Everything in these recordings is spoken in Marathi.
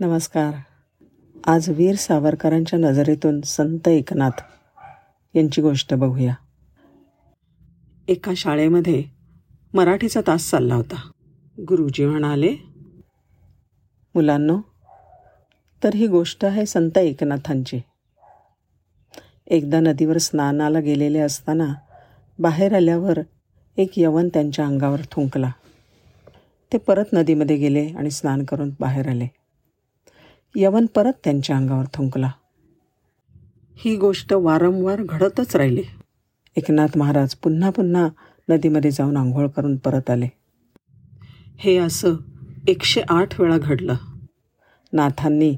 नमस्कार. आज वीर सावरकरांच्या नजरेतून संत एकनाथ यांची गोष्ट बघूया. एका शाळेमध्ये मराठीचा तास चालला होता. गुरुजी म्हणाले मुलांनो तर ही गोष्ट आहे संत एकनाथांची. एकदा नदीवर स्नानाला गेलेले असताना बाहेर आल्यावर एक यवन त्यांच्या अंगावर थुंकला. ते परत नदीमध्ये गेले आणि स्नान करून बाहेर आले. यवन परत त्यांच्या अंगावर थुंकला. ही गोष्ट वारंवार घडतच राहिली. एकनाथ महाराज पुन्हा पुन्हा नदीमध्ये जाऊन आंघोळ करून परत आले. हे असं एकशे आठ वेळा घडलं. नाथांनी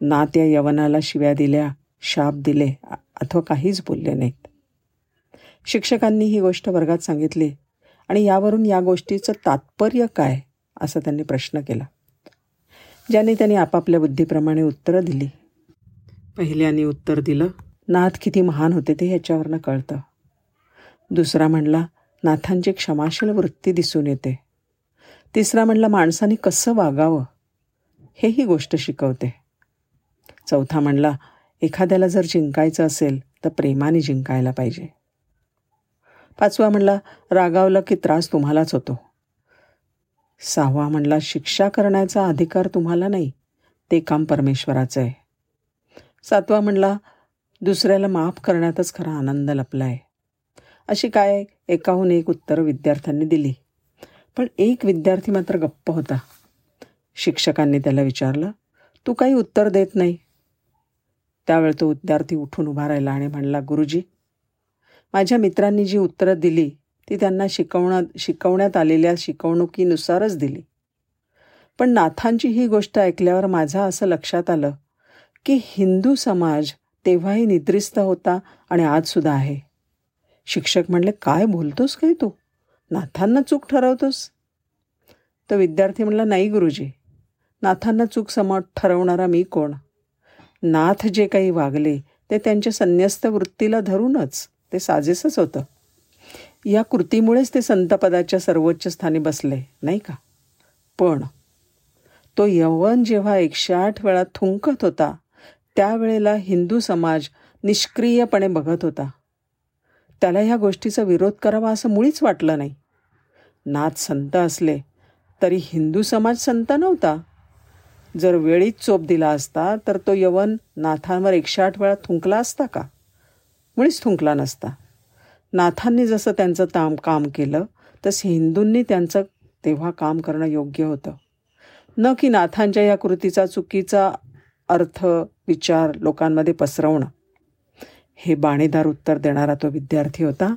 ना त्या यवनाला शिव्या दिल्या शाप दिले अथवा काहीच बोलले नाहीत. शिक्षकांनी ही गोष्ट वर्गात सांगितली आणि यावरून या गोष्टीचं तात्पर्य काय असा त्यांनी प्रश्न केला. ज्याने त्यांनी आपापल्या बुद्धीप्रमाणे उत्तरं दिली. पहिल्याने उत्तर दिलं. नाथ किती महान होते ते ह्याच्यावरनं कळतं. दुसरा म्हणला नाथांची क्षमाशील वृत्ती दिसून येते. तिसरा म्हणला माणसाने कसं वागावं हे ही गोष्ट शिकवते. चौथा म्हणला एखाद्याला जर जिंकायचं असेल तर प्रेमाने जिंकायला पाहिजे. पाचवा म्हणला रागावलं की त्रास तुम्हालाच होतो. सहावा म्हणला शिक्षा करण्याचा अधिकार तुम्हाला नाही ते काम परमेश्वराचं आहे. सातवा म्हणला दुसऱ्याला माफ करण्यातच खरा आनंद लपला आहे अशी काय एकाहून एक उत्तर विद्यार्थ्यांनी दिली. पण एक विद्यार्थी मात्र गप्प होता. शिक्षकांनी त्याला विचारलं तू काही उत्तर देत नाही? त्यावेळी तो विद्यार्थी उठून उभा राहिला आणि म्हणला गुरुजी माझ्या मित्रांनी जी उत्तरं दिली ती त्यांना शिकवण्यात शिकवण्यात आलेल्या शिकवणुकीनुसारच दिली. पण नाथांची ही गोष्ट ऐकल्यावर माझं असं लक्षात आलं की हिंदू समाज तेव्हाही निद्रिस्त होता आणि आजसुद्धा आहे. शिक्षक म्हणले काय बोलतोस काय तू? नाथांना चूक ठरवतोस. तर विद्यार्थी म्हणला नाही गुरुजी नाथांना चूक समा ठरवणारा मी कोण? नाथ जे काही वागले ते त्यांच्या संन्यस्त वृत्तीला धरूनच ते साजेसच होतं. या कृतीमुळेच ते संतपदाच्या सर्वोच्च स्थानी बसले नाही का? पण तो यवन जेव्हा एकशे आठ वेळा थुंकत होता त्यावेळेला हिंदू समाज निष्क्रियपणे बघत होता. त्याला ह्या गोष्टीचा विरोध करावा असं मुळीच वाटलं नाही. नाथ संत असले तरी हिंदू समाज संत नव्हता. जर वेळीच चोप दिला असता तर तो यवन नाथांवर एकशे आठ वेळा थुंकला असता का? मुळीच थुंकला नसता. नाथांनी जसं त्यांचं ताम काम केलं तसं हिंदूंनी त्यांचं तेव्हा काम करणं योग्य होतं. न की नाथांच्या या कृतीचा चुकीचा अर्थ विचार लोकांमध्ये पसरवणं. हे बाणेदार उत्तर देणारा तो विद्यार्थी होता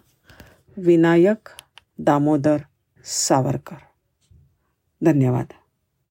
विनायक दामोदर सावरकर. धन्यवाद.